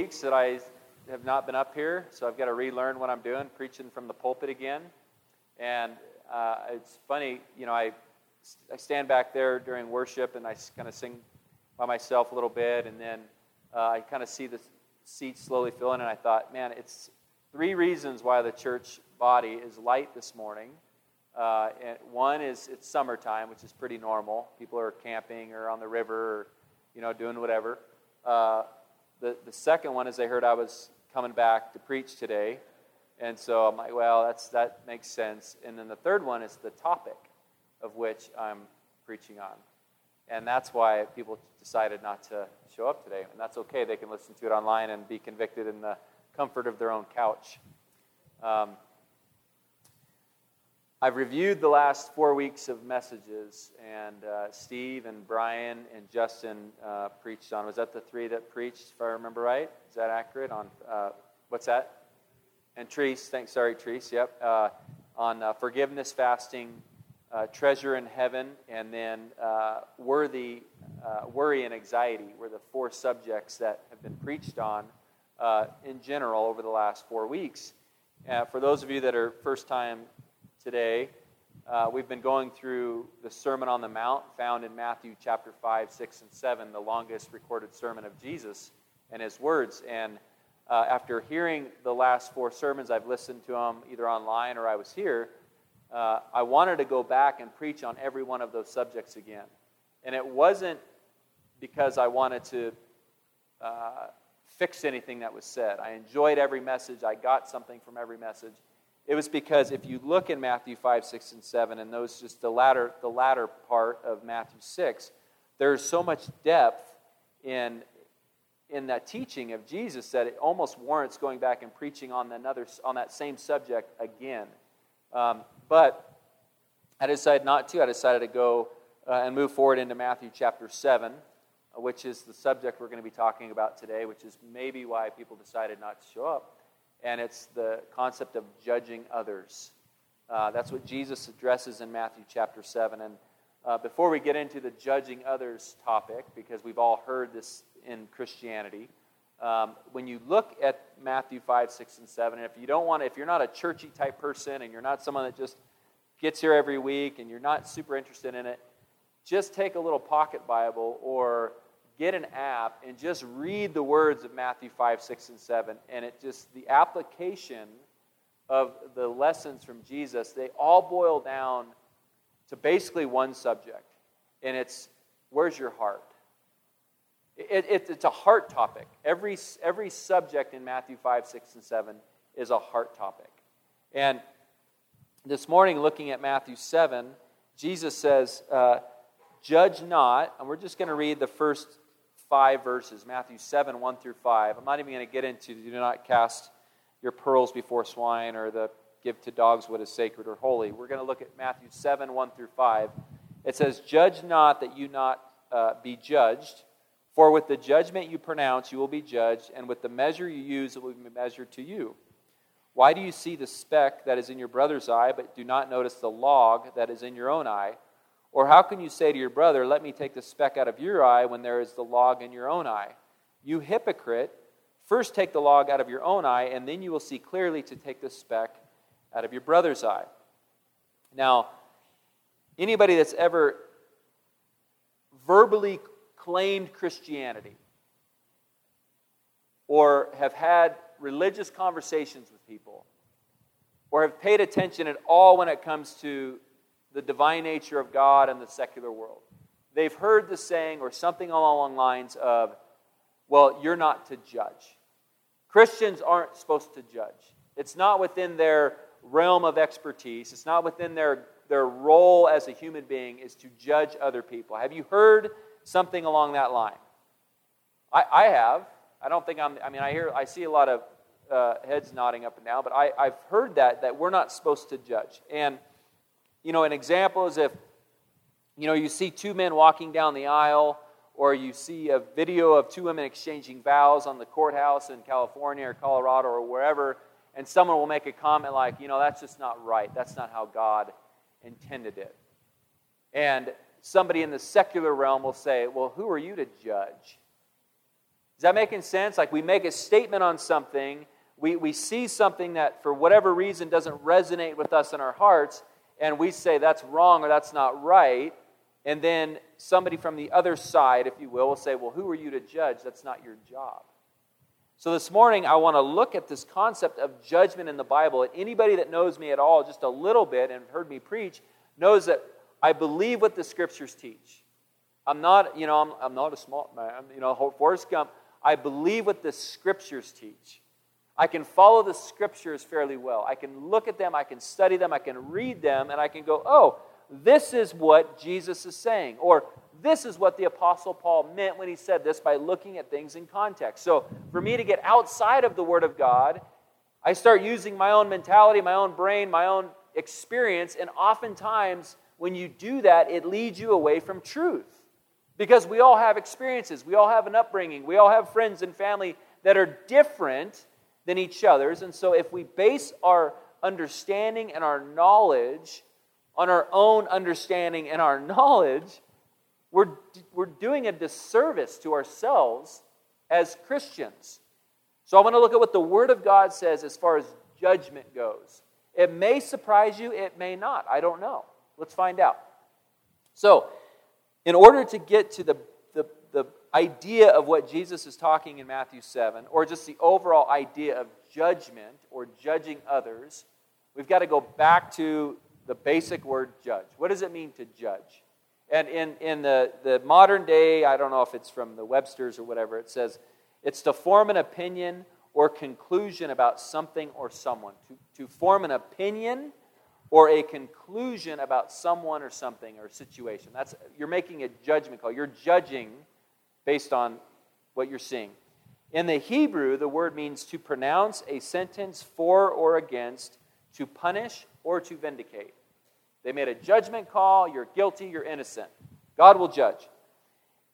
weeks that I have not been up here, so I've got to relearn what I'm doing, preaching from the pulpit again. And uh, it's funny, you know, I, I stand back there during worship and I kind of sing by myself a little bit, and then uh, I kind of see the seats slowly filling, and I thought, man, it's three reasons why the church body is light this morning. Uh, and one is it's summertime, which is pretty normal. People are camping or on the river or, you know, doing whatever. Uh, the, the second one is they heard I was coming back to preach today. And so I'm like, well, that's, that makes sense. And then the third one is the topic of which I'm preaching on. And that's why people decided not to show up today. And that's okay. They can listen to it online and be convicted in the comfort of their own couch. Um, I've reviewed the last four weeks of messages, and uh, Steve and Brian and Justin uh, preached on. Was that the three that preached, if I remember right? Is that accurate? On uh, what's that? And Treese, thanks. Sorry, Treese. Yep. Uh, on uh, forgiveness, fasting, uh, treasure in heaven, and then worthy, worry and anxiety were the four subjects that have been preached on in general over the last four weeks. for those of you that are first time today. Uh, we've been going through the Sermon on the Mount found in Matthew chapter 5, 6, and 7, the longest recorded sermon of Jesus and his words. And uh, after hearing the last four sermons, I've listened to them either online or I was here. Uh, I wanted to go back and preach on every one of those subjects again. And it wasn't because I wanted to uh, fix anything that was said. I enjoyed every message, I got something from every message. It was because if you look in Matthew 5, 6, and 7, and those just the latter, the latter part of Matthew 6, there's so much depth in, in that teaching of Jesus that it almost warrants going back and preaching on, another, on that same subject again. Um, but I decided not to. I decided to go uh, and move forward into Matthew chapter 7, uh, which is the subject we're going to be talking about today, which is maybe why people decided not to show up and it's the concept of judging others. Uh, that's what Jesus addresses in Matthew chapter 7. And uh, before we get into the judging others topic, because we've all heard this in Christianity, um, when you look at Matthew 5, 6, and 7, and if you don't want to, if you're not a churchy type person and you're not someone that just gets here every week and you're not super interested in it, just take a little pocket Bible or get an app and just read the words of Matthew 5, 6, and 7. And it just, the application of the lessons from Jesus, they all boil down to basically one subject. And it's where's your heart? It, it, it's a heart topic. Every, every subject in Matthew 5, 6, and 7 is a heart topic. And this morning, looking at Matthew 7, Jesus says, uh, Judge not, and we're just going to read the first five verses Matthew 7, 1 through 5. I'm not even going to get into do not cast your pearls before swine or the give to dogs what is sacred or holy. We're going to look at Matthew 7, 1 through 5. It says, Judge not that you not uh, be judged, for with the judgment you pronounce, you will be judged, and with the measure you use, it will be measured to you. Why do you see the speck that is in your brother's eye, but do not notice the log that is in your own eye? Or how can you say to your brother, Let me take the speck out of your eye when there is the log in your own eye? You hypocrite, first take the log out of your own eye, and then you will see clearly to take the speck out of your brother's eye. Now, anybody that's ever verbally claimed Christianity or have had religious conversations with people or have paid attention at all when it comes to the divine nature of God and the secular world. They've heard the saying or something along lines of, well, you're not to judge. Christians aren't supposed to judge. It's not within their realm of expertise, it's not within their, their role as a human being is to judge other people. Have you heard something along that line? I, I have. I don't think I'm, I mean, I hear, I see a lot of uh, heads nodding up and down, but I, I've heard that, that we're not supposed to judge. And you know, an example is if, you know, you see two men walking down the aisle, or you see a video of two women exchanging vows on the courthouse in California or Colorado or wherever, and someone will make a comment like, you know, that's just not right. That's not how God intended it. And somebody in the secular realm will say, well, who are you to judge? Is that making sense? Like we make a statement on something, we, we see something that for whatever reason doesn't resonate with us in our hearts, and we say that's wrong or that's not right. And then somebody from the other side, if you will, will say, Well, who are you to judge? That's not your job. So this morning, I want to look at this concept of judgment in the Bible. And anybody that knows me at all, just a little bit, and heard me preach, knows that I believe what the scriptures teach. I'm not, you know, I'm, I'm not a smart man. You know, Forrest Gump. I believe what the scriptures teach. I can follow the scriptures fairly well. I can look at them, I can study them, I can read them, and I can go, oh, this is what Jesus is saying. Or this is what the Apostle Paul meant when he said this by looking at things in context. So for me to get outside of the Word of God, I start using my own mentality, my own brain, my own experience, and oftentimes when you do that, it leads you away from truth. Because we all have experiences, we all have an upbringing, we all have friends and family that are different than each other's. And so if we base our understanding and our knowledge on our own understanding and our knowledge, we're, we're doing a disservice to ourselves as Christians. So I want to look at what the Word of God says as far as judgment goes. It may surprise you, it may not. I don't know. Let's find out. So, in order to get to the, the, the idea of what Jesus is talking in Matthew 7, or just the overall idea of judgment or judging others, we've got to go back to the basic word judge. What does it mean to judge? And in, in the, the modern day, I don't know if it's from the Webster's or whatever, it says it's to form an opinion or conclusion about something or someone. To, to form an opinion or a conclusion about someone or something or situation. That's, you're making a judgment call. You're judging based on what you're seeing. In the Hebrew, the word means to pronounce a sentence for or against, to punish or to vindicate. They made a judgment call. You're guilty, you're innocent. God will judge.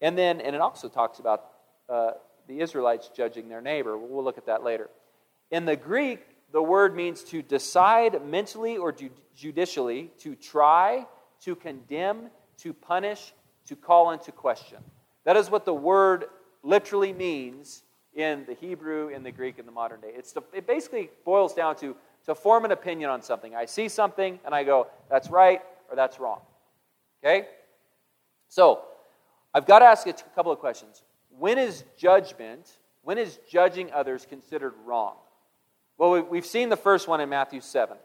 And then, and it also talks about uh, the Israelites judging their neighbor. We'll look at that later. In the Greek, the word means to decide mentally or judicially, to try, to condemn, to punish, to call into question. That is what the word literally means in the Hebrew, in the Greek, in the modern day. It's the, it basically boils down to to form an opinion on something. I see something and I go, that's right or that's wrong. Okay? So, I've got to ask a couple of questions. When is judgment, when is judging others considered wrong? Well, we've seen the first one in Matthew 7.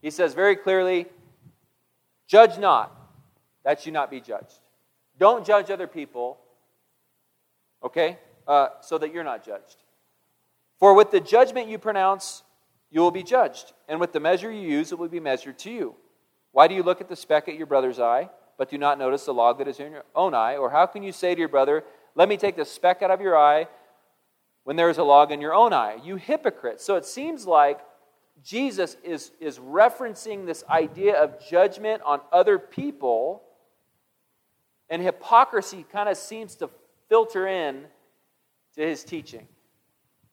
He says very clearly, Judge not, that you not be judged. Don't judge other people, okay, uh, so that you're not judged. For with the judgment you pronounce, you will be judged. And with the measure you use, it will be measured to you. Why do you look at the speck at your brother's eye, but do not notice the log that is in your own eye? Or how can you say to your brother, Let me take the speck out of your eye when there is a log in your own eye? You hypocrite. So it seems like Jesus is, is referencing this idea of judgment on other people, and hypocrisy kind of seems to filter in to his teaching.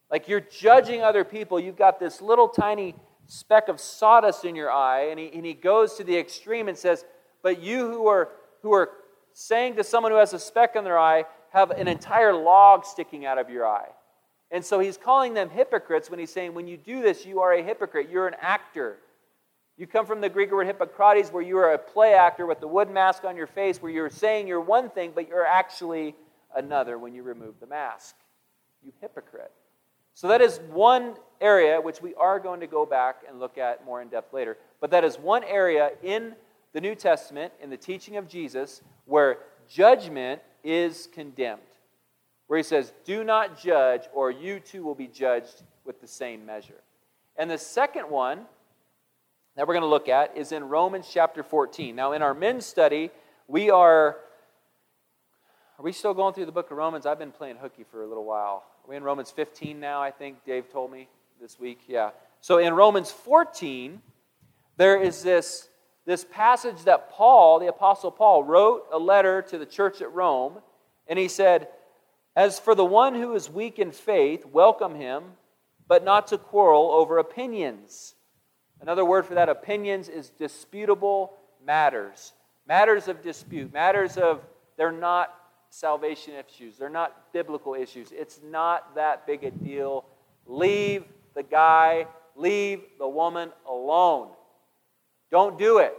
Like you're judging other people. You've got this little tiny speck of sawdust in your eye, and he, and he goes to the extreme and says, But you who are, who are saying to someone who has a speck in their eye, have an entire log sticking out of your eye. And so he's calling them hypocrites when he's saying, When you do this, you are a hypocrite. You're an actor. You come from the Greek word Hippocrates, where you are a play actor with the wood mask on your face, where you're saying you're one thing, but you're actually another when you remove the mask. You hypocrite. So that is one area which we are going to go back and look at more in depth later. But that is one area in the New Testament, in the teaching of Jesus, where judgment is condemned. Where he says, Do not judge, or you too will be judged with the same measure. And the second one that we're going to look at is in Romans chapter 14. Now, in our men's study, we are. Are we still going through the book of Romans? I've been playing hooky for a little while. Are We're in Romans 15 now, I think Dave told me this week. Yeah. So in Romans 14, there is this, this passage that Paul, the Apostle Paul, wrote a letter to the church at Rome, and he said, As for the one who is weak in faith, welcome him, but not to quarrel over opinions. Another word for that, opinions, is disputable matters. Matters of dispute, matters of they're not salvation issues, they're not biblical issues. It's not that big a deal. Leave the guy, leave the woman alone. Don't do it.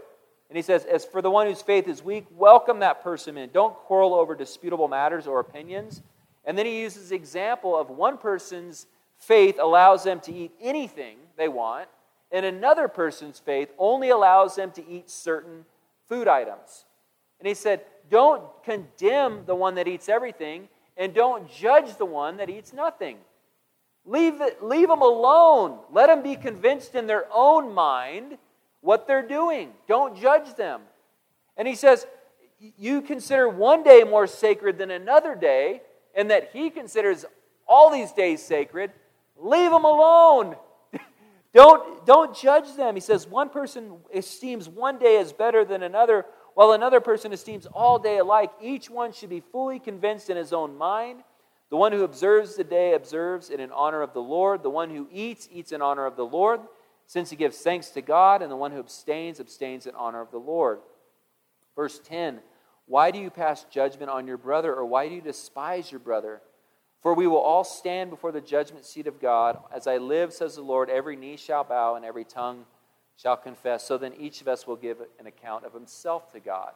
And he says, As for the one whose faith is weak, welcome that person in. Don't quarrel over disputable matters or opinions. And then he uses the example of one person's faith allows them to eat anything they want, and another person's faith only allows them to eat certain food items. And he said, Don't condemn the one that eats everything, and don't judge the one that eats nothing. Leave, leave them alone. Let them be convinced in their own mind what they're doing. Don't judge them. And he says, You consider one day more sacred than another day, and that he considers all these days sacred. Leave them alone. don't, don't judge them. He says, One person esteems one day as better than another, while another person esteems all day alike. Each one should be fully convinced in his own mind. The one who observes the day observes it in honor of the Lord. The one who eats, eats in honor of the Lord, since he gives thanks to God. And the one who abstains, abstains in honor of the Lord. Verse 10 Why do you pass judgment on your brother, or why do you despise your brother? For we will all stand before the judgment seat of God. As I live, says the Lord, every knee shall bow and every tongue shall confess. So then each of us will give an account of himself to God.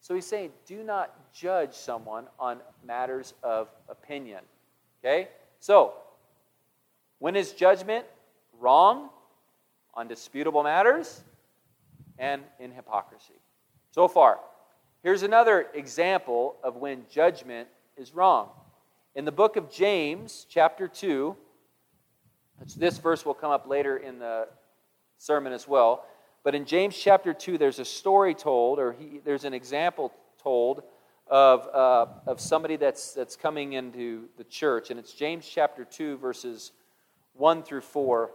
So he's saying, do not judge someone on matters of opinion. Okay? So, when is judgment wrong on disputable matters and in hypocrisy? So far, here's another example of when judgment is wrong. In the book of James, chapter 2, this verse will come up later in the sermon as well. But in James chapter 2, there's a story told, or he, there's an example told of, uh, of somebody that's, that's coming into the church. And it's James chapter 2, verses 1 through 4.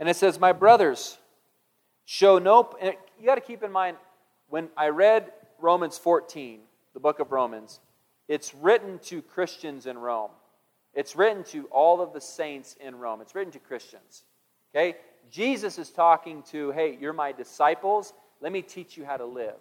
And it says, My brothers, show no. you got to keep in mind, when I read Romans 14, the book of Romans, it's written to Christians in Rome. It's written to all of the saints in Rome. It's written to Christians. Okay? Jesus is talking to, hey, you're my disciples. Let me teach you how to live.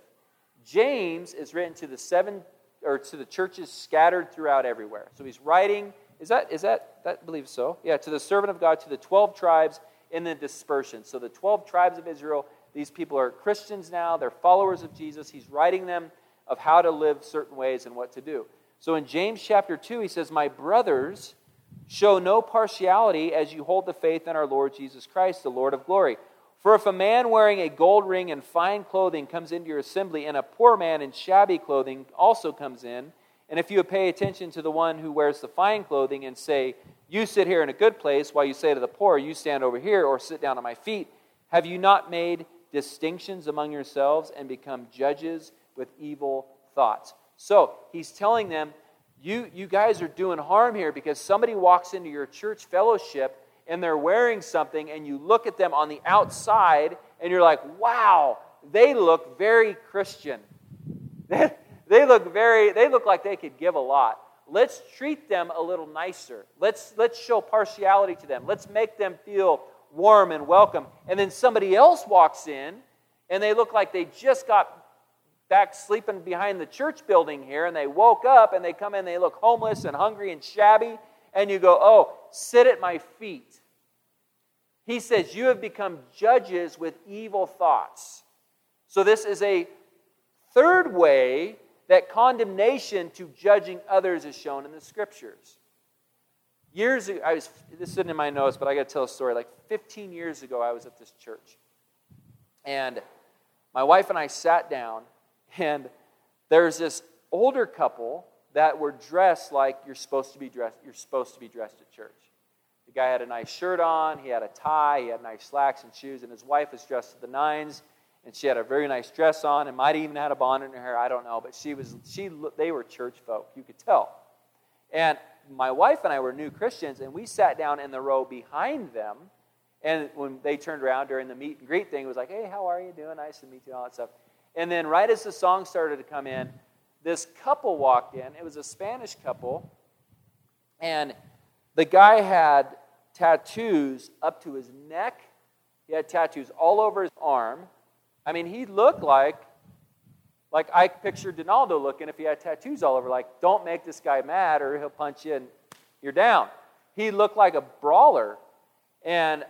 James is written to the seven or to the churches scattered throughout everywhere. So he's writing, is that is that that believe so? Yeah, to the servant of God, to the 12 tribes in the dispersion. So the 12 tribes of Israel, these people are Christians now, they're followers of Jesus. He's writing them of how to live certain ways and what to do. So in James chapter 2, he says, My brothers, Show no partiality as you hold the faith in our Lord Jesus Christ, the Lord of glory. For if a man wearing a gold ring and fine clothing comes into your assembly, and a poor man in shabby clothing also comes in, and if you pay attention to the one who wears the fine clothing and say, You sit here in a good place, while you say to the poor, You stand over here, or sit down at my feet, have you not made distinctions among yourselves and become judges with evil thoughts? So he's telling them, you, you guys are doing harm here because somebody walks into your church fellowship and they're wearing something and you look at them on the outside and you're like, wow, they look very Christian. they look very, they look like they could give a lot. Let's treat them a little nicer. Let's, let's show partiality to them. Let's make them feel warm and welcome. And then somebody else walks in and they look like they just got back sleeping behind the church building here, and they woke up and they come in, they look homeless and hungry and shabby, and you go, Oh, sit at my feet. He says, You have become judges with evil thoughts. So, this is a third way that condemnation to judging others is shown in the scriptures. Years ago, I was this isn't in my notes, but I got to tell a story. Like 15 years ago, I was at this church, and my wife and I sat down, and there's this older couple that were dressed like you're supposed to be dressed. You're supposed to be dressed at church. The guy had a nice shirt on, he had a tie, he had nice slacks and shoes, and his wife was dressed to the nines, and she had a very nice dress on, and might even had a bonnet in her hair. I don't know, but she was she they were church folk. You could tell. And my wife and I were new Christians, and we sat down in the row behind them. And when they turned around during the meet and greet thing, it was like, "Hey, how are you doing? Nice to meet you," all that stuff. And then, right as the song started to come in, this couple walked in. It was a Spanish couple. And the guy had tattoos up to his neck, he had tattoos all over his arm. I mean, he looked like like I pictured Donaldo looking if he had tattoos all over, like, don't make this guy mad or he'll punch you and you're down. He looked like a brawler. And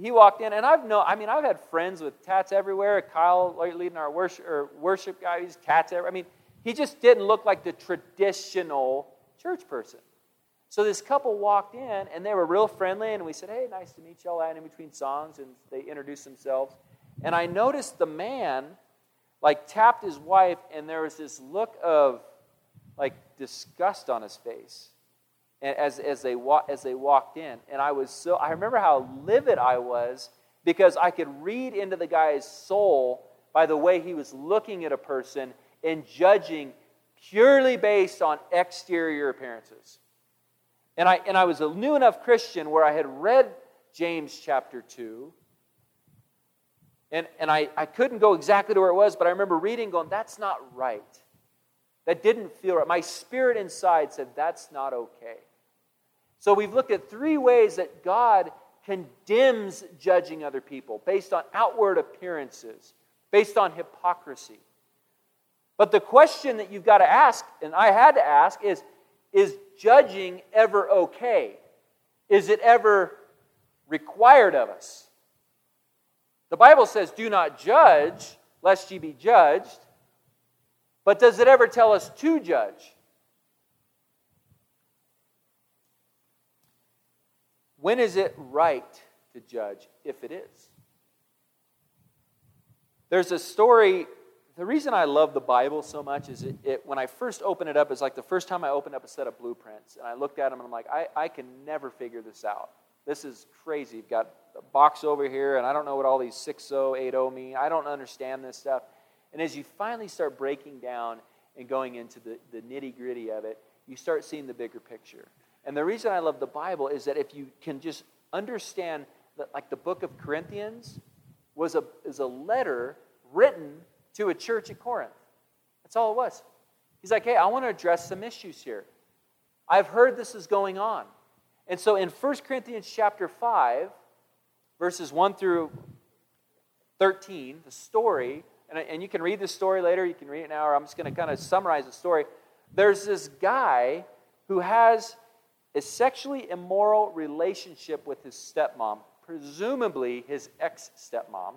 he walked in, and I've known, I mean, I've had friends with tats everywhere. Kyle leading our worship, or worship guy, he's tats everywhere. I mean, he just didn't look like the traditional church person. So this couple walked in, and they were real friendly, and we said, hey, nice to meet y'all, and in between songs, and they introduced themselves. And I noticed the man, like, tapped his wife, and there was this look of, like, disgust on his face as, as, they, as they walked in. And I was so, I remember how livid I was because I could read into the guy's soul by the way he was looking at a person and judging purely based on exterior appearances. And I, and I was a new enough Christian where I had read James chapter 2. And, and I, I couldn't go exactly to where it was, but I remember reading, going, that's not right. That didn't feel right. My spirit inside said, that's not okay. So we've looked at three ways that God condemns judging other people based on outward appearances, based on hypocrisy. But the question that you've got to ask, and I had to ask, is is judging ever okay? Is it ever required of us? The Bible says, do not judge, lest ye be judged. But does it ever tell us to judge? When is it right to judge, if it is? There's a story. The reason I love the Bible so much is it, it when I first open it up, it's like the first time I opened up a set of blueprints. And I looked at them and I'm like, I, I can never figure this out. This is crazy. You've got a box over here, and I don't know what all these 6080 mean. I don't understand this stuff. And as you finally start breaking down and going into the, the nitty gritty of it, you start seeing the bigger picture. And the reason I love the Bible is that if you can just understand that, like the book of Corinthians was a, is a letter written to a church at Corinth. That's all it was. He's like, hey, I want to address some issues here. I've heard this is going on. And so in 1 Corinthians chapter 5, verses 1 through 13, the story, and, and you can read the story later, you can read it now, or I'm just going to kind of summarize the story. There's this guy who has a sexually immoral relationship with his stepmom, presumably his ex stepmom.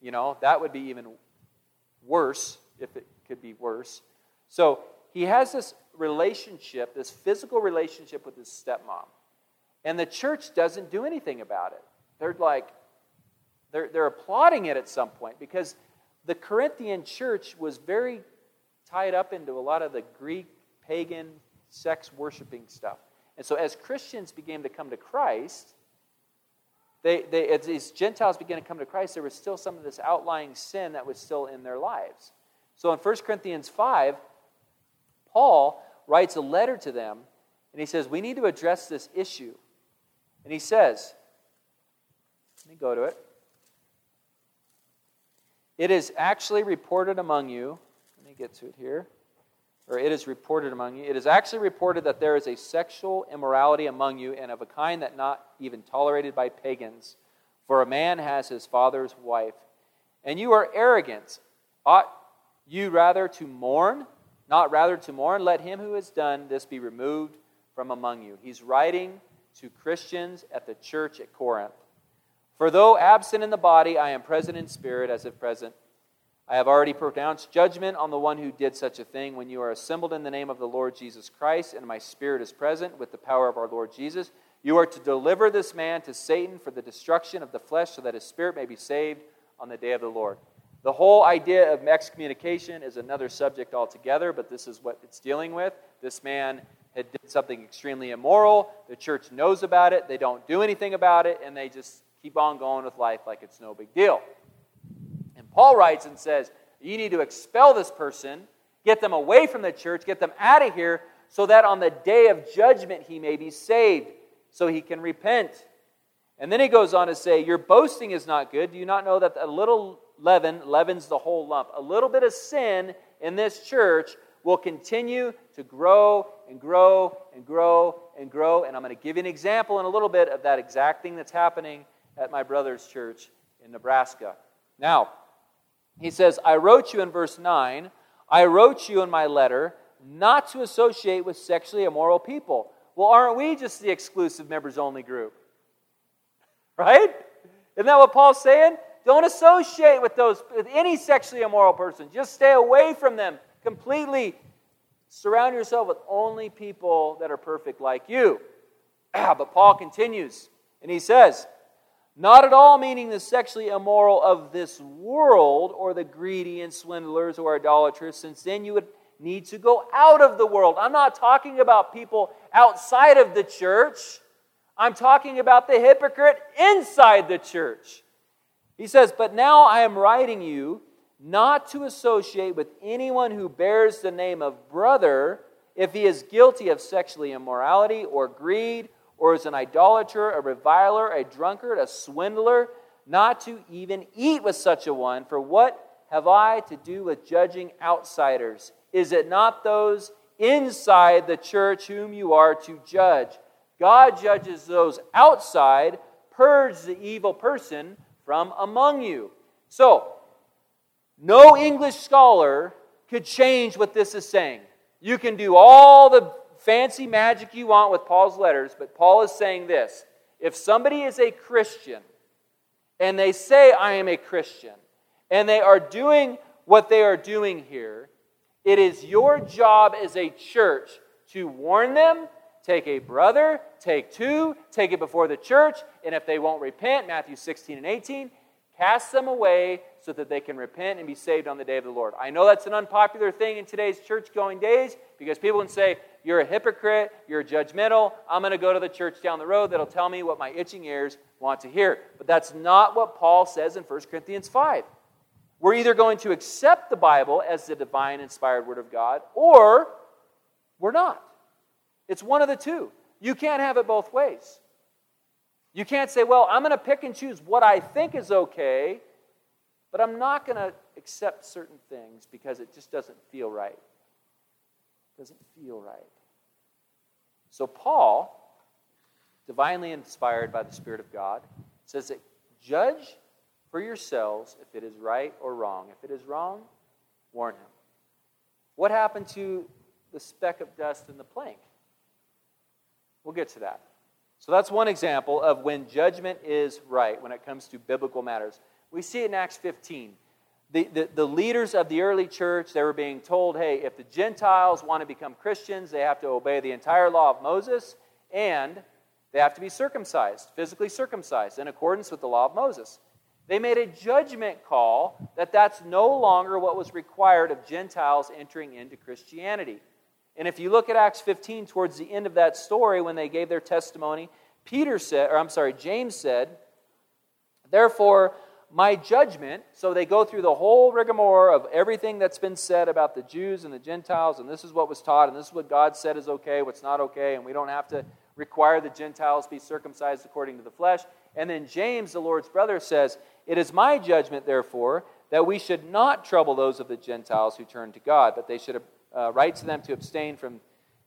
You know, that would be even worse if it could be worse. So he has this relationship, this physical relationship with his stepmom. And the church doesn't do anything about it. They're like, they're, they're applauding it at some point because the Corinthian church was very tied up into a lot of the Greek pagan sex worshiping stuff. And so, as Christians began to come to Christ, they, they, as these Gentiles began to come to Christ, there was still some of this outlying sin that was still in their lives. So, in 1 Corinthians 5, Paul writes a letter to them, and he says, We need to address this issue. And he says, Let me go to it. It is actually reported among you. Let me get to it here or it is reported among you, it is actually reported that there is a sexual immorality among you, and of a kind that not even tolerated by pagans. For a man has his father's wife. And you are arrogant. Ought you rather to mourn? Not rather to mourn? Let him who has done this be removed from among you. He's writing to Christians at the church at Corinth. For though absent in the body, I am present in spirit, as if present I have already pronounced judgment on the one who did such a thing. When you are assembled in the name of the Lord Jesus Christ, and my spirit is present with the power of our Lord Jesus, you are to deliver this man to Satan for the destruction of the flesh, so that his spirit may be saved on the day of the Lord. The whole idea of excommunication is another subject altogether, but this is what it's dealing with. This man had did something extremely immoral. The church knows about it. They don't do anything about it, and they just keep on going with life like it's no big deal. Paul writes and says, You need to expel this person, get them away from the church, get them out of here, so that on the day of judgment he may be saved, so he can repent. And then he goes on to say, Your boasting is not good. Do you not know that a little leaven leavens the whole lump? A little bit of sin in this church will continue to grow and grow and grow and grow. And I'm going to give you an example in a little bit of that exact thing that's happening at my brother's church in Nebraska. Now, he says, I wrote you in verse 9 I wrote you in my letter not to associate with sexually immoral people. Well, aren't we just the exclusive members only group? Right? Isn't that what Paul's saying? Don't associate with those with any sexually immoral person. Just stay away from them completely. Surround yourself with only people that are perfect like you. but Paul continues and he says, not at all meaning the sexually immoral of this world or the greedy and swindlers or idolaters, since then you would need to go out of the world. I'm not talking about people outside of the church. I'm talking about the hypocrite inside the church. He says, But now I am writing you not to associate with anyone who bears the name of brother if he is guilty of sexually immorality or greed or is an idolater, a reviler, a drunkard, a swindler, not to even eat with such a one. For what have I to do with judging outsiders? Is it not those inside the church whom you are to judge? God judges those outside, purge the evil person from among you. So, no English scholar could change what this is saying. You can do all the fancy magic you want with Paul's letters, but Paul is saying this if somebody is a Christian and they say, I am a Christian, and they are doing what they are doing here, it is your job as a church to warn them, take a brother, take two, take it before the church, and if they won't repent, Matthew 16 and 18, cast them away so that they can repent and be saved on the day of the Lord. I know that's an unpopular thing in today's church going days because people can say, You're a hypocrite, you're judgmental, I'm going to go to the church down the road that'll tell me what my itching ears want to hear. But that's not what Paul says in 1 Corinthians 5. We're either going to accept the Bible as the divine inspired Word of God or we're not. It's one of the two. You can't have it both ways. You can't say, well, I'm going to pick and choose what I think is okay but I'm not going to accept certain things because it just doesn't feel right. It doesn't feel right. So, Paul, divinely inspired by the Spirit of God, says that judge for yourselves if it is right or wrong. If it is wrong, warn him. What happened to the speck of dust in the plank? We'll get to that. So that's one example of when judgment is right when it comes to biblical matters. We see it in Acts 15. The, the, the, leaders of the early church, they were being told, hey, if the Gentiles want to become Christians, they have to obey the entire law of Moses, and they have to be circumcised, physically circumcised, in accordance with the law of Moses. They made a judgment call that that's no longer what was required of Gentiles entering into Christianity. And if you look at Acts 15, towards the end of that story, when they gave their testimony, Peter said, or I'm sorry, James said, Therefore, my judgment. So they go through the whole rigmarole of everything that's been said about the Jews and the Gentiles, and this is what was taught, and this is what God said is okay, what's not okay, and we don't have to require the Gentiles be circumcised according to the flesh. And then James, the Lord's brother, says, It is my judgment, therefore, that we should not trouble those of the Gentiles who turn to God, but they should uh, write to them to abstain from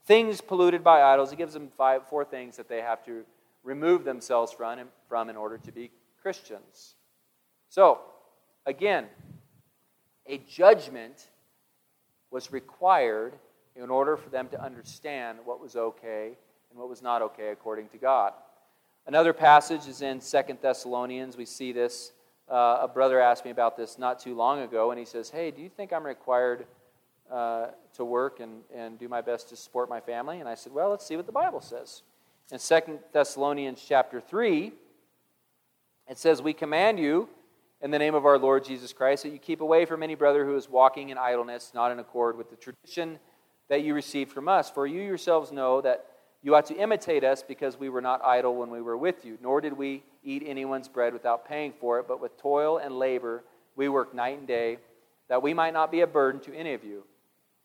things polluted by idols. He gives them five, four things that they have to remove themselves from, from in order to be Christians. So, again, a judgment was required in order for them to understand what was okay and what was not okay according to God. Another passage is in Second Thessalonians. We see this. Uh, a brother asked me about this not too long ago, and he says, Hey, do you think I'm required uh, to work and, and do my best to support my family? And I said, Well, let's see what the Bible says. In Second Thessalonians chapter 3, it says, We command you in the name of our Lord Jesus Christ, that you keep away from any brother who is walking in idleness, not in accord with the tradition that you received from us. For you yourselves know that you ought to imitate us because we were not idle when we were with you, nor did we eat anyone's bread without paying for it, but with toil and labor we worked night and day, that we might not be a burden to any of you.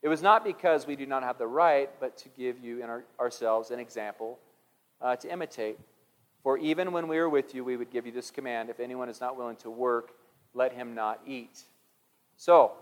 It was not because we do not have the right, but to give you and our, ourselves an example uh, to imitate. For even when we were with you, we would give you this command if anyone is not willing to work, let him not eat. So,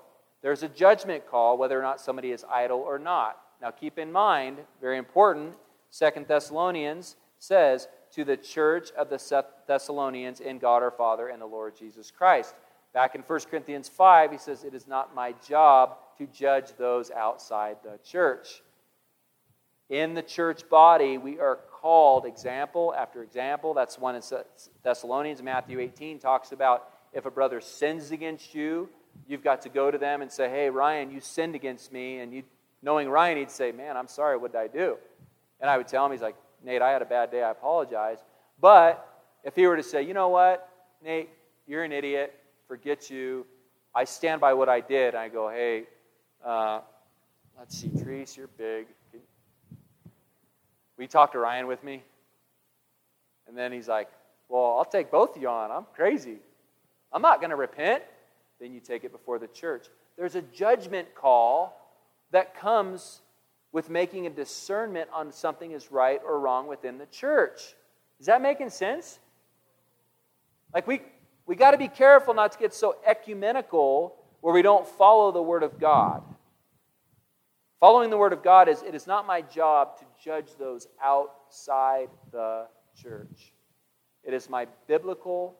there's a judgment call whether or not somebody is idle or not. Now, keep in mind, very important, Second Thessalonians says, to the church of the Thessalonians in God our Father and the Lord Jesus Christ. Back in 1 Corinthians 5, he says, It is not my job to judge those outside the church. In the church body, we are called example after example. That's one in Thessalonians, Matthew 18 talks about if a brother sins against you, you've got to go to them and say, Hey, Ryan, you sinned against me. And you, knowing Ryan, he'd say, Man, I'm sorry, what did I do? And I would tell him, He's like, Nate, I had a bad day, I apologize. But if he were to say, You know what, Nate, you're an idiot, forget you, I stand by what I did, and I go, Hey, uh, let's see, Treese, you're big. Will you talk to Ryan with me? And then he's like, Well, I'll take both of you on. I'm crazy. I'm not going to repent. Then you take it before the church. There's a judgment call that comes with making a discernment on something is right or wrong within the church. Is that making sense? Like we we got to be careful not to get so ecumenical where we don't follow the word of God. Following the word of God is it is not my job to judge those outside the church. It is my biblical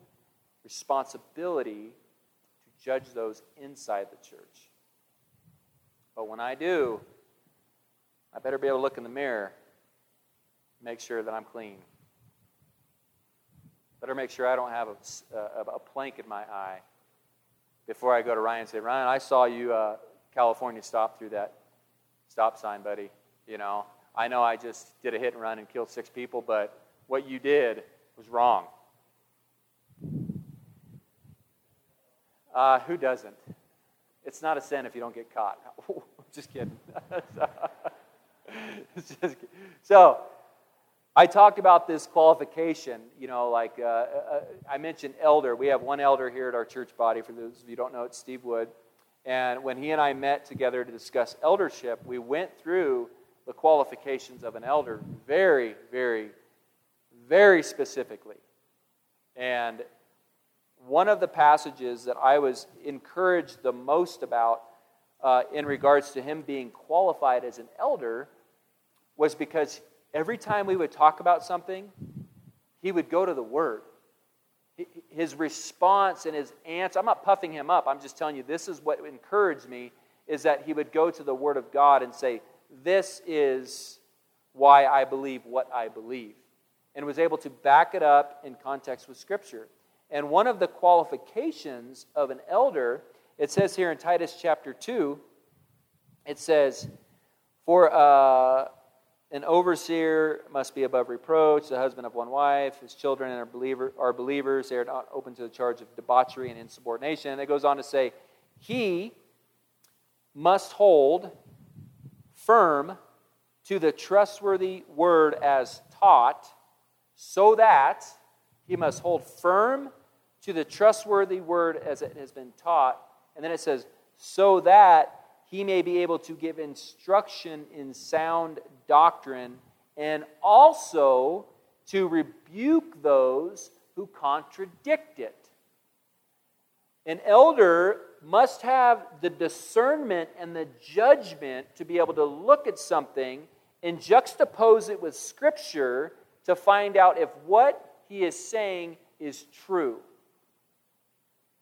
responsibility to judge those inside the church. But when I do, I better be able to look in the mirror, make sure that I'm clean. Better make sure I don't have a, a, a plank in my eye before I go to Ryan and say, Ryan, I saw you uh, California stop through that stop sign, buddy. You know, I know I just did a hit and run and killed six people, but what you did was wrong. Uh, who doesn't? It's not a sin if you don't get caught. just kidding. just kidding. So, I talked about this qualification. You know, like uh, uh, I mentioned elder. We have one elder here at our church body. For those of you who don't know, it's Steve Wood. And when he and I met together to discuss eldership, we went through the qualifications of an elder very, very, very specifically. And one of the passages that I was encouraged the most about uh, in regards to him being qualified as an elder was because every time we would talk about something, he would go to the Word his response and his answer, I'm not puffing him up. I'm just telling you, this is what encouraged me, is that he would go to the Word of God and say, This is why I believe what I believe. And was able to back it up in context with Scripture. And one of the qualifications of an elder, it says here in Titus chapter 2, it says, For uh, an overseer must be above reproach, the husband of one wife. His children are, believer, are believers. They are not open to the charge of debauchery and insubordination. And it goes on to say, He must hold firm to the trustworthy word as taught, so that he must hold firm to the trustworthy word as it has been taught. And then it says, so that he may be able to give instruction in sound doctrine and also to rebuke those who contradict it. An elder must have the discernment and the judgment to be able to look at something and juxtapose it with Scripture to find out if what he is saying is true.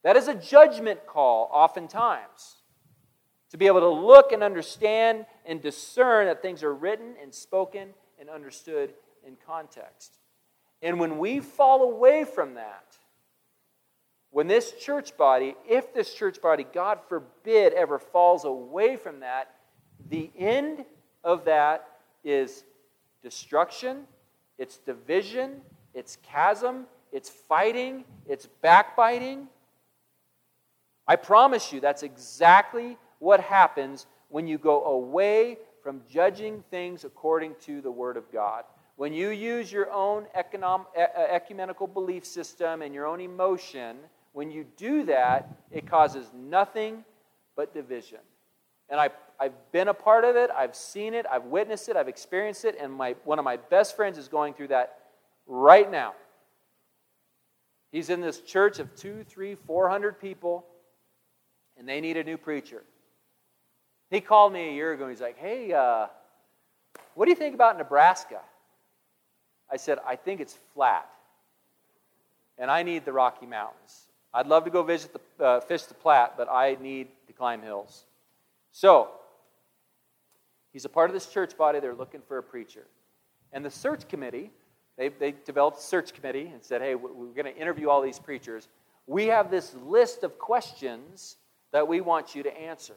That is a judgment call, oftentimes to be able to look and understand and discern that things are written and spoken and understood in context. And when we fall away from that, when this church body, if this church body, God forbid, ever falls away from that, the end of that is destruction, it's division, it's chasm, it's fighting, it's backbiting. I promise you, that's exactly what happens when you go away from judging things according to the Word of God. When you use your own economic, ecumenical belief system and your own emotion, when you do that, it causes nothing but division. And I, I've been a part of it, I've seen it, I've witnessed it, I've experienced it, and my, one of my best friends is going through that right now. He's in this church of two, three, four hundred people, and they need a new preacher. He called me a year ago and he's like, hey, uh, what do you think about Nebraska? I said, I think it's flat. And I need the Rocky Mountains. I'd love to go visit the uh, fish the Platte, but I need to climb hills. So, he's a part of this church body. They're looking for a preacher. And the search committee, they, they developed a search committee and said, hey, we're going to interview all these preachers. We have this list of questions that we want you to answer.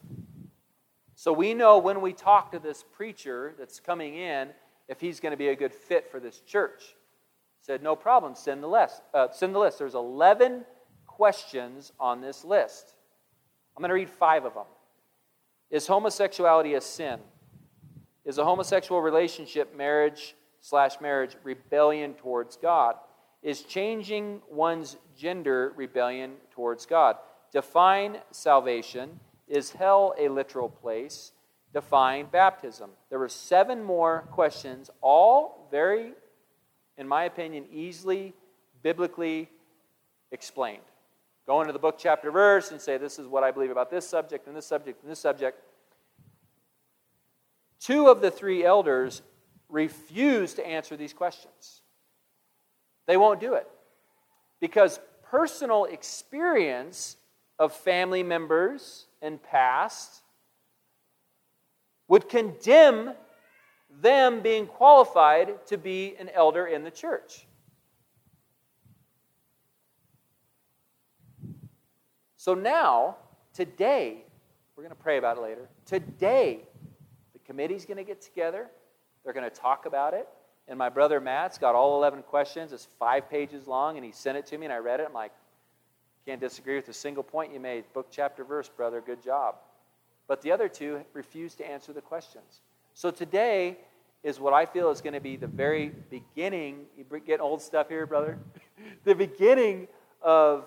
So we know when we talk to this preacher that's coming in if he's going to be a good fit for this church. Said, no problem, send the list. Uh, send the list. There's 11 questions on this list. I'm going to read five of them. Is homosexuality a sin? Is a homosexual relationship, marriage slash marriage, rebellion towards God? Is changing one's gender rebellion towards God? Define salvation. Is hell a literal place? Define baptism. There were seven more questions, all very, in my opinion, easily biblically explained. Go into the book, chapter, verse, and say, This is what I believe about this subject, and this subject, and this subject. Two of the three elders refuse to answer these questions. They won't do it because personal experience of family members and past would condemn them being qualified to be an elder in the church. So now, today, we're going to pray about it later. Today, the committee's going to get together. They're going to talk about it. And my brother Matt's got all 11 questions. It's five pages long, and he sent it to me, and I read it. I'm like, can't disagree with a single point you made. Book, chapter, verse, brother. Good job. But the other two refused to answer the questions. So today is what I feel is going to be the very beginning. You get old stuff here, brother? the beginning of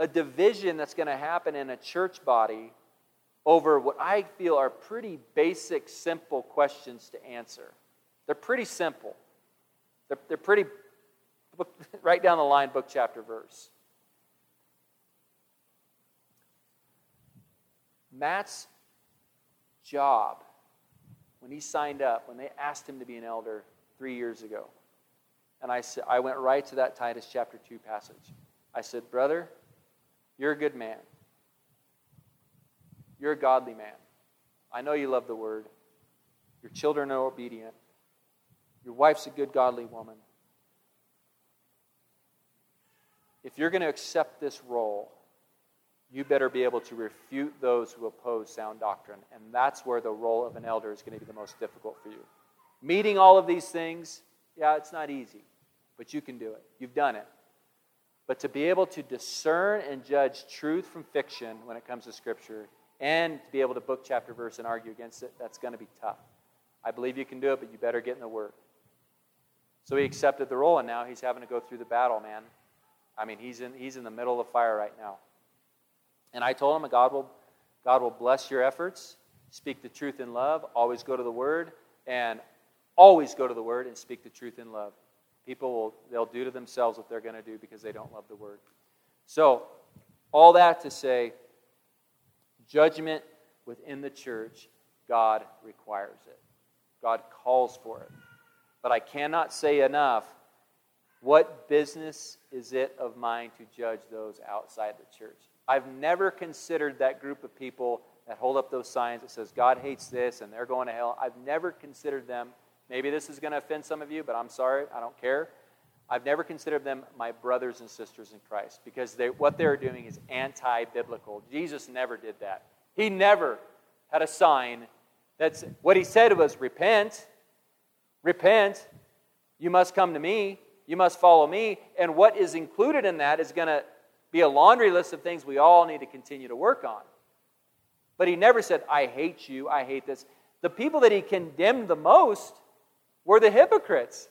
a division that's going to happen in a church body over what I feel are pretty basic, simple questions to answer. They're pretty simple. They're, they're pretty right down the line, book, chapter, verse. Matt's job when he signed up, when they asked him to be an elder three years ago, and I, said, I went right to that Titus chapter 2 passage. I said, Brother, you're a good man. You're a godly man. I know you love the word. Your children are obedient. Your wife's a good, godly woman. If you're going to accept this role, you better be able to refute those who oppose sound doctrine. And that's where the role of an elder is going to be the most difficult for you. Meeting all of these things, yeah, it's not easy, but you can do it. You've done it. But to be able to discern and judge truth from fiction when it comes to Scripture, and to be able to book chapter verse and argue against it, that's going to be tough. I believe you can do it, but you better get in the Word. So he accepted the role, and now he's having to go through the battle, man. I mean, he's in, he's in the middle of the fire right now. And I told him, God will, God will bless your efforts. Speak the truth in love. Always go to the Word. And always go to the Word and speak the truth in love. People will they'll do to themselves what they're going to do because they don't love the Word. So, all that to say, judgment within the church, God requires it. God calls for it. But I cannot say enough what business is it of mine to judge those outside the church? I've never considered that group of people that hold up those signs that says God hates this and they're going to hell. I've never considered them. Maybe this is going to offend some of you, but I'm sorry, I don't care. I've never considered them my brothers and sisters in Christ because they, what they're doing is anti biblical. Jesus never did that. He never had a sign that's what he said was repent, repent, you must come to me, you must follow me. And what is included in that is going to be a laundry list of things we all need to continue to work on. But he never said, I hate you, I hate this. The people that he condemned the most were the hypocrites,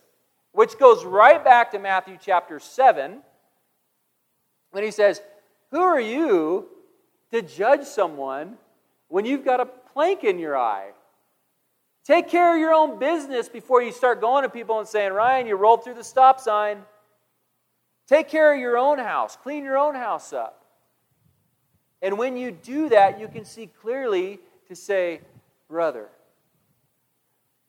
which goes right back to Matthew chapter 7 when he says, Who are you to judge someone when you've got a plank in your eye? Take care of your own business before you start going to people and saying, Ryan, you rolled through the stop sign. Take care of your own house, clean your own house up. And when you do that, you can see clearly to say, brother,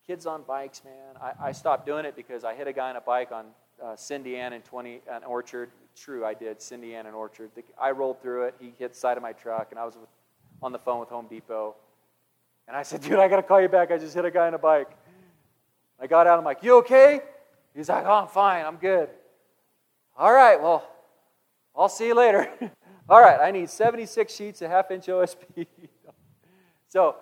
kids on bikes, man, I, I stopped doing it because I hit a guy on a bike on uh, Cindy Ann and 20 an Orchard. True, I did. Cindy Ann and Orchard. The, I rolled through it. He hit the side of my truck, and I was with, on the phone with Home Depot. And I said, dude, I got to call you back. I just hit a guy on a bike. I got out. I'm like, you okay? He's like, oh, I'm fine. I'm good. All right, well, I'll see you later. All right, I need 76 sheets of half inch OSB. so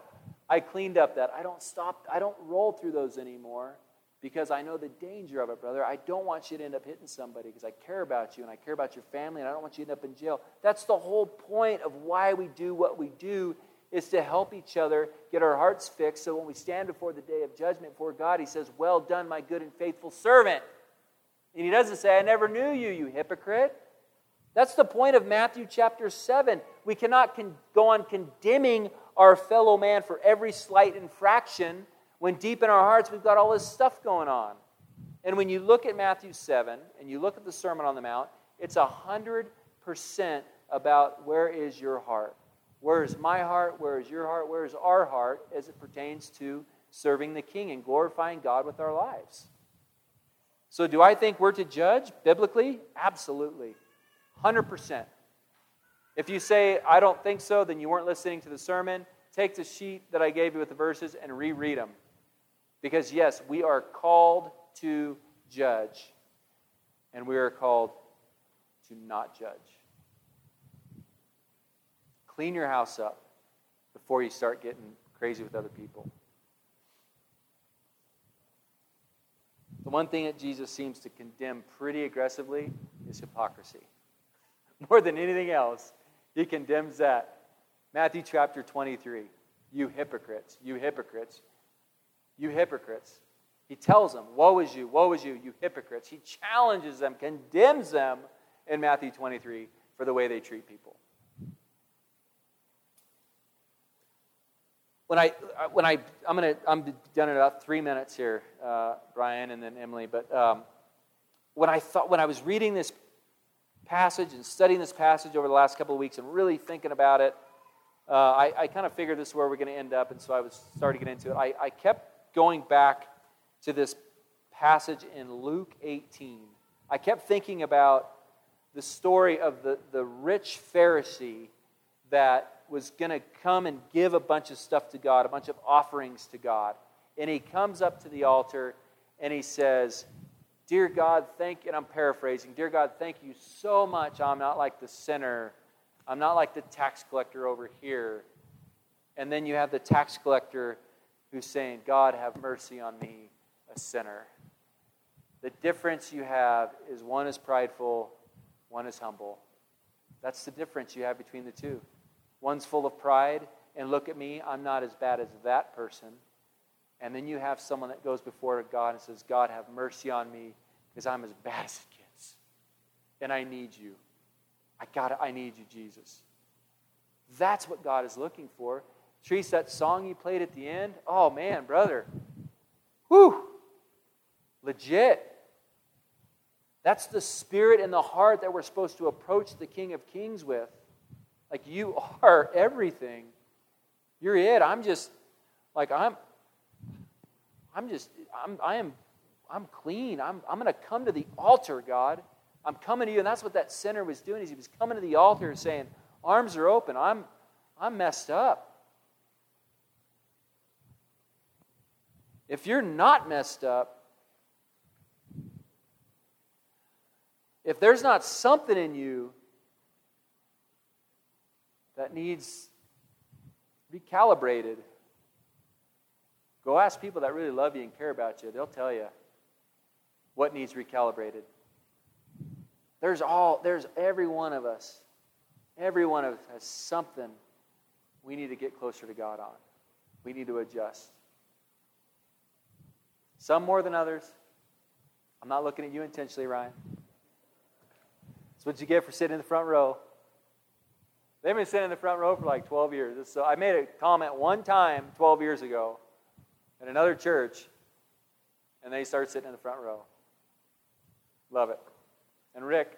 I cleaned up that. I don't stop, I don't roll through those anymore because I know the danger of it, brother. I don't want you to end up hitting somebody because I care about you and I care about your family and I don't want you to end up in jail. That's the whole point of why we do what we do is to help each other get our hearts fixed so when we stand before the day of judgment before God, He says, Well done, my good and faithful servant. And He doesn't say, I never knew you, you hypocrite. That's the point of Matthew chapter 7. We cannot con- go on condemning our fellow man for every slight infraction when deep in our hearts we've got all this stuff going on. And when you look at Matthew 7 and you look at the Sermon on the Mount, it's 100% about where is your heart. Where is my heart? Where is your heart? Where is our heart as it pertains to serving the King and glorifying God with our lives? So, do I think we're to judge biblically? Absolutely. 100%. If you say, I don't think so, then you weren't listening to the sermon. Take the sheet that I gave you with the verses and reread them. Because, yes, we are called to judge, and we are called to not judge. Clean your house up before you start getting crazy with other people. The one thing that Jesus seems to condemn pretty aggressively is hypocrisy. More than anything else, he condemns that. Matthew chapter 23. You hypocrites, you hypocrites, you hypocrites. He tells them, Woe is you, woe is you, you hypocrites. He challenges them, condemns them in Matthew 23 for the way they treat people. When I when I I'm gonna I'm done in about three minutes here, uh, Brian, and then Emily. But um, when I thought when I was reading this passage and studying this passage over the last couple of weeks and really thinking about it, uh, I, I kind of figured this is where we're going to end up, and so I was starting to get into it. I, I kept going back to this passage in Luke 18. I kept thinking about the story of the, the rich Pharisee that was going to come and give a bunch of stuff to God, a bunch of offerings to God. And he comes up to the altar and he says, Dear God, thank you. And I'm paraphrasing. Dear God, thank you so much. I'm not like the sinner. I'm not like the tax collector over here. And then you have the tax collector who's saying, God, have mercy on me, a sinner. The difference you have is one is prideful, one is humble. That's the difference you have between the two. One's full of pride, and look at me, I'm not as bad as that person. And then you have someone that goes before God and says, God, have mercy on me because I'm as bad as it gets. And I need you. I got I need you, Jesus. That's what God is looking for. Trees, that song you played at the end, oh man, brother. Whew. Legit. That's the spirit and the heart that we're supposed to approach the King of Kings with. Like you are everything. You're it. I'm just like I'm I'm just I'm I am I'm clean. I'm I'm gonna come to the altar, God. I'm coming to you. And that's what that sinner was doing, is he was coming to the altar and saying, Arms are open. I'm I'm messed up. If you're not messed up, if there's not something in you that needs recalibrated. Go ask people that really love you and care about you. They'll tell you what needs recalibrated. There's all there's every one of us. Every one of us has something we need to get closer to God on. We need to adjust. Some more than others. I'm not looking at you intentionally, Ryan. That's what you get for sitting in the front row. They've been sitting in the front row for like 12 years. So I made a comment one time 12 years ago at another church, and they started sitting in the front row. Love it. And Rick.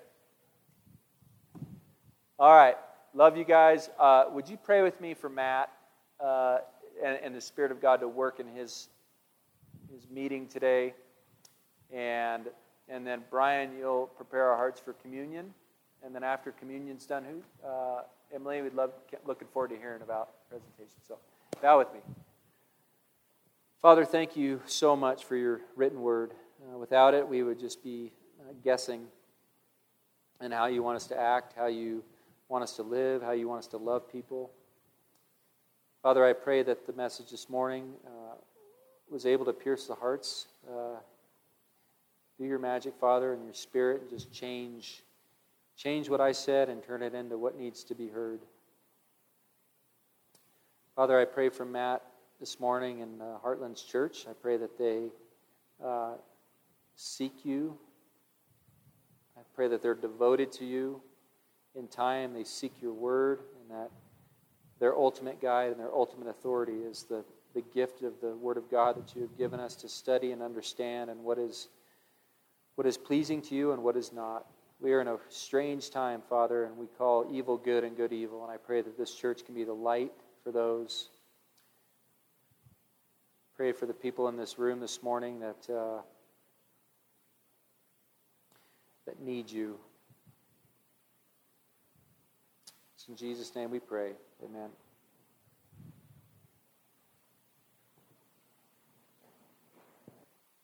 All right. Love you guys. Uh, would you pray with me for Matt uh, and, and the Spirit of God to work in his, his meeting today? And And then, Brian, you'll prepare our hearts for communion. And then, after communion's done, who? Uh, Emily, we'd love, looking forward to hearing about presentation. So, bow with me. Father, thank you so much for your written word. Uh, without it, we would just be uh, guessing and how you want us to act, how you want us to live, how you want us to love people. Father, I pray that the message this morning uh, was able to pierce the hearts. Uh, do your magic, Father, and your spirit, and just change, change what I said and turn it into what needs to be heard. Father, I pray for Matt this morning in uh, Heartland's church. I pray that they uh, seek you. I pray that they're devoted to you in time. They seek your word, and that their ultimate guide and their ultimate authority is the, the gift of the word of God that you have given us to study and understand and what is, what is pleasing to you and what is not. We are in a strange time, Father, and we call evil good and good evil. And I pray that this church can be the light for those. Pray for the people in this room this morning that. Uh, that need you. It's in Jesus' name we pray. Amen.